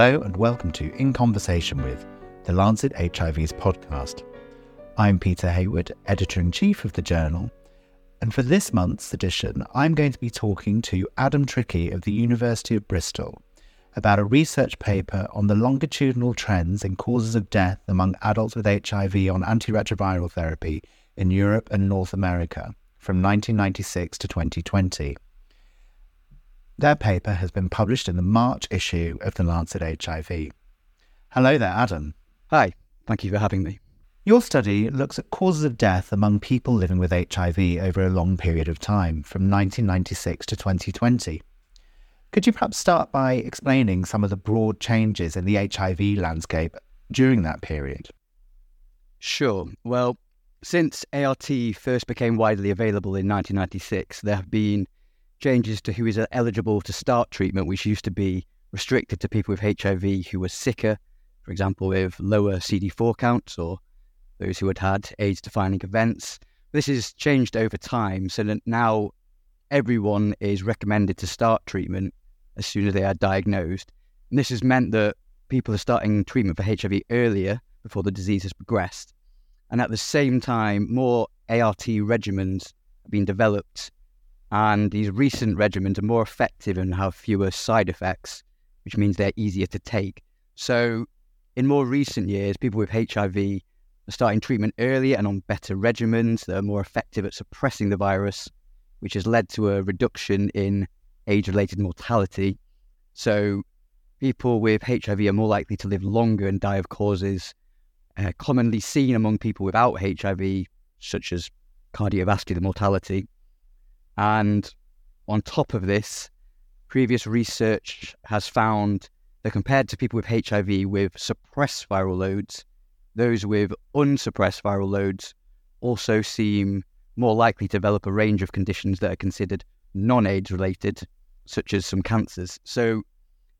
Hello and welcome to In Conversation with, the Lancet HIV's podcast. I'm Peter Hayward, editor in chief of the journal, and for this month's edition, I'm going to be talking to Adam Trickey of the University of Bristol about a research paper on the longitudinal trends in causes of death among adults with HIV on antiretroviral therapy in Europe and North America from 1996 to 2020. Their paper has been published in the March issue of the Lancet HIV. Hello there, Adam. Hi, thank you for having me. Your study looks at causes of death among people living with HIV over a long period of time, from 1996 to 2020. Could you perhaps start by explaining some of the broad changes in the HIV landscape during that period? Sure. Well, since ART first became widely available in 1996, there have been changes to who is uh, eligible to start treatment, which used to be restricted to people with HIV who were sicker, for example, with lower CD4 counts or those who had had AIDS defining events. This has changed over time so that now everyone is recommended to start treatment as soon as they are diagnosed. And this has meant that people are starting treatment for HIV earlier before the disease has progressed. And at the same time, more ART regimens have been developed. And these recent regimens are more effective and have fewer side effects, which means they're easier to take. So, in more recent years, people with HIV are starting treatment earlier and on better regimens that are more effective at suppressing the virus, which has led to a reduction in AIDS related mortality. So, people with HIV are more likely to live longer and die of causes uh, commonly seen among people without HIV, such as cardiovascular mortality. And on top of this, previous research has found that compared to people with HIV with suppressed viral loads, those with unsuppressed viral loads also seem more likely to develop a range of conditions that are considered non AIDS related, such as some cancers. So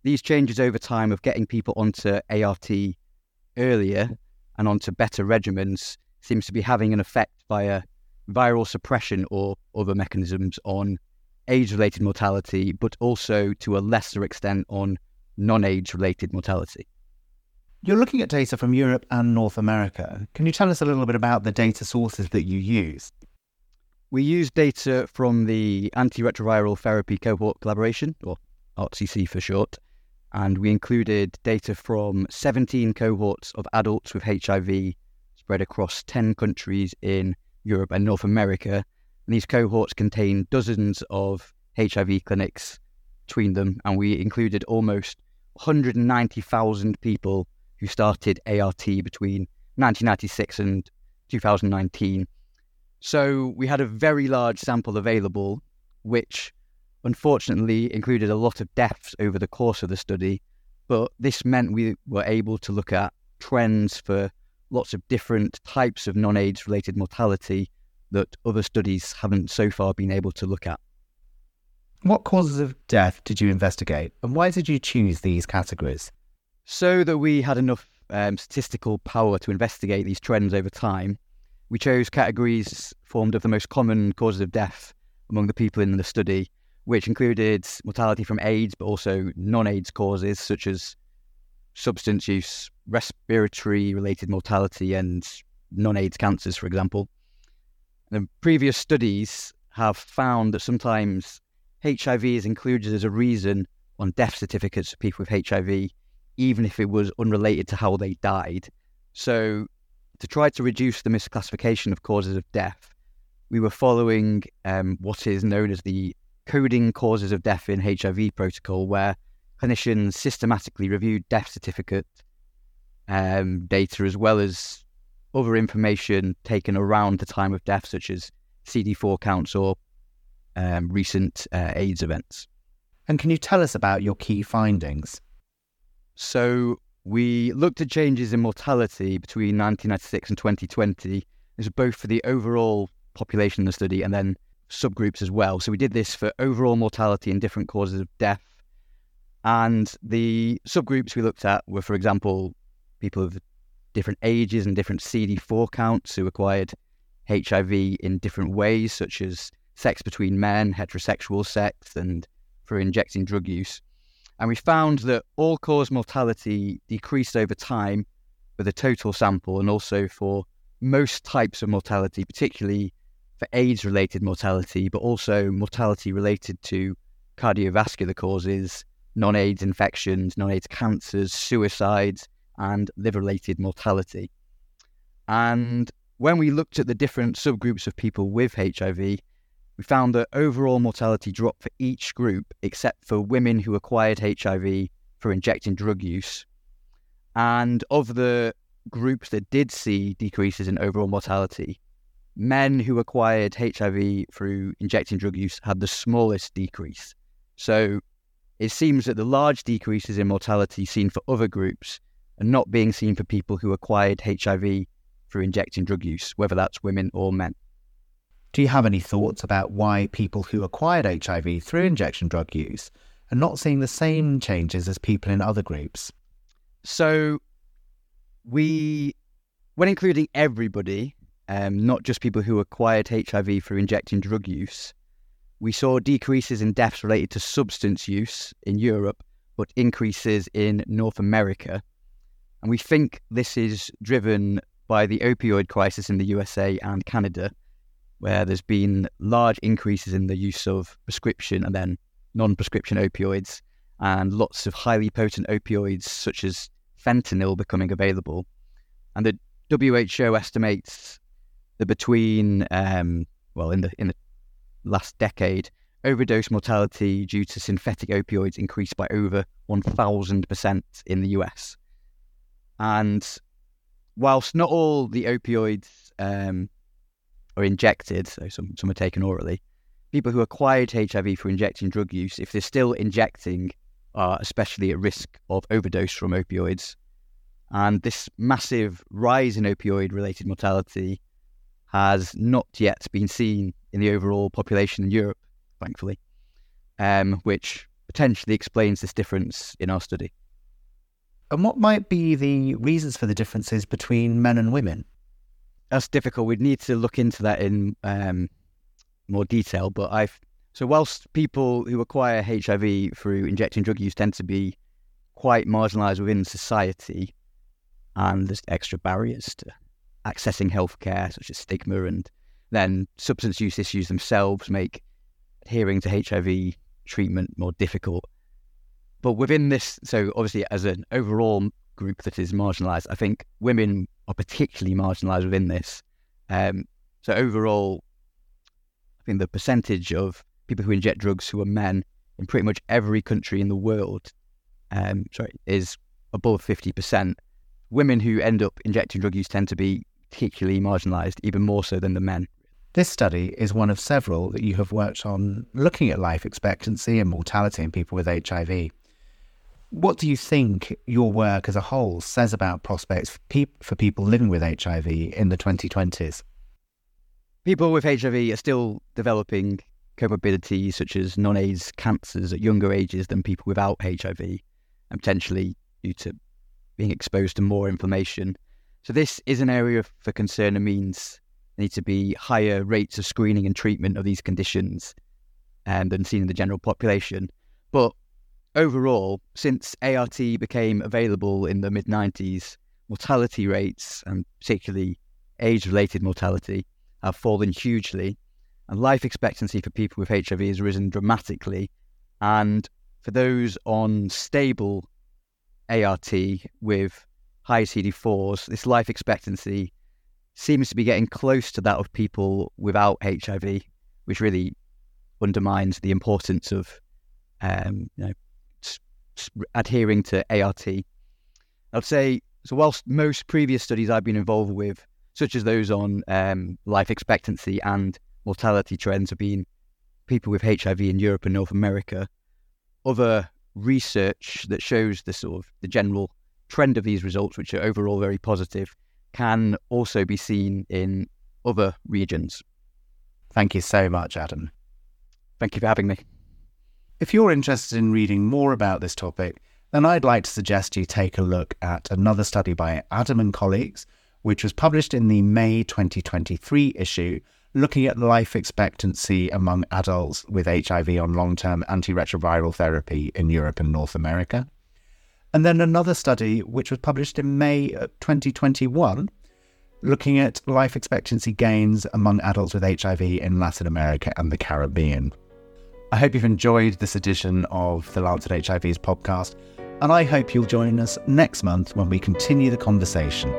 these changes over time of getting people onto ART earlier and onto better regimens seems to be having an effect via viral suppression or other mechanisms on AIDS related mortality, but also to a lesser extent on non AIDS related mortality. You're looking at data from Europe and North America. Can you tell us a little bit about the data sources that you use? We use data from the Antiretroviral Therapy Cohort Collaboration, or ARTCC for short, and we included data from 17 cohorts of adults with HIV spread across 10 countries in Europe and North America. And these cohorts contain dozens of HIV clinics between them, and we included almost 190,000 people who started ART between 1996 and 2019. So we had a very large sample available, which unfortunately included a lot of deaths over the course of the study. But this meant we were able to look at trends for lots of different types of non AIDS related mortality that other studies haven't so far been able to look at. What causes of death did you investigate, and why did you choose these categories? So that we had enough um, statistical power to investigate these trends over time, we chose categories formed of the most common causes of death among the people in the study, which included mortality from AIDS, but also non AIDS causes such as substance use, respiratory related mortality, and non AIDS cancers, for example. The previous studies have found that sometimes HIV is included as a reason on death certificates of people with HIV, even if it was unrelated to how they died. So, to try to reduce the misclassification of causes of death, we were following um, what is known as the coding causes of death in HIV protocol, where clinicians systematically reviewed death certificate um, data as well as other information taken around the time of death, such as CD4 counts or um, recent uh, AIDS events. And can you tell us about your key findings? So, we looked at changes in mortality between 1996 and 2020. This is both for the overall population in the study and then subgroups as well. So we did this for overall mortality and different causes of death. And the subgroups we looked at were, for example, people of different ages and different CD4 counts who acquired HIV in different ways, such as sex between men, heterosexual sex, and for injecting drug use. And we found that all cause mortality decreased over time for the total sample and also for most types of mortality, particularly for AIDS related mortality, but also mortality related to cardiovascular causes, non AIDS infections, non AIDS cancers, suicides, and liver related mortality. And when we looked at the different subgroups of people with HIV, we found that overall mortality dropped for each group except for women who acquired HIV for injecting drug use. And of the groups that did see decreases in overall mortality, men who acquired HIV through injecting drug use had the smallest decrease. So it seems that the large decreases in mortality seen for other groups are not being seen for people who acquired HIV through injecting drug use, whether that's women or men. Do you have any thoughts about why people who acquired HIV through injection drug use are not seeing the same changes as people in other groups? So, we, when including everybody, um, not just people who acquired HIV through injecting drug use, we saw decreases in deaths related to substance use in Europe, but increases in North America. And we think this is driven by the opioid crisis in the USA and Canada, where there's been large increases in the use of prescription and then non prescription opioids, and lots of highly potent opioids such as fentanyl becoming available. And the WHO estimates that between, um, well, in the, in the last decade, overdose mortality due to synthetic opioids increased by over 1,000% in the US. And whilst not all the opioids um, are injected, so some, some are taken orally, people who acquired HIV for injecting drug use, if they're still injecting, are especially at risk of overdose from opioids. And this massive rise in opioid related mortality has not yet been seen in the overall population in Europe, thankfully, um, which potentially explains this difference in our study. And what might be the reasons for the differences between men and women? That's difficult. We'd need to look into that in um, more detail. But I've so whilst people who acquire HIV through injecting drug use tend to be quite marginalised within society, and there's extra barriers to accessing healthcare, such as stigma, and then substance use issues themselves make adhering to HIV treatment more difficult. But within this, so obviously, as an overall group that is marginalised, I think women are particularly marginalised within this. Um, so overall, I think the percentage of people who inject drugs who are men in pretty much every country in the world, um, sorry, is above fifty percent. Women who end up injecting drug use tend to be particularly marginalised, even more so than the men. This study is one of several that you have worked on looking at life expectancy and mortality in people with HIV. What do you think your work as a whole says about prospects for, pe- for people living with HIV in the 2020s? People with HIV are still developing comorbidities such as non AIDS cancers at younger ages than people without HIV, and potentially due to being exposed to more inflammation. So, this is an area for concern and means need to be higher rates of screening and treatment of these conditions um, than seen in the general population. But overall, since ART became available in the mid 90s, mortality rates, and particularly AIDS related mortality, have fallen hugely. And life expectancy for people with HIV has risen dramatically. And for those on stable ART with high CD4s, this life expectancy seems to be getting close to that of people without HIV, which really undermines the importance of um, you know, adhering to ART. I'd say, so whilst most previous studies I've been involved with, such as those on um, life expectancy and mortality trends, have been people with HIV in Europe and North America, other research that shows the sort of the general trend of these results, which are overall very positive, can also be seen in other regions. Thank you so much, Adam. Thank you for having me. If you're interested in reading more about this topic, then I'd like to suggest you take a look at another study by Adam and colleagues, which was published in the May 2023 issue looking at life expectancy among adults with HIV on long term antiretroviral therapy in Europe and North America. And then another study, which was published in May uh, 2021, looking at life expectancy gains among adults with HIV in Latin America and the Caribbean. I hope you've enjoyed this edition of the Lancet HIV's podcast, and I hope you'll join us next month when we continue the conversation.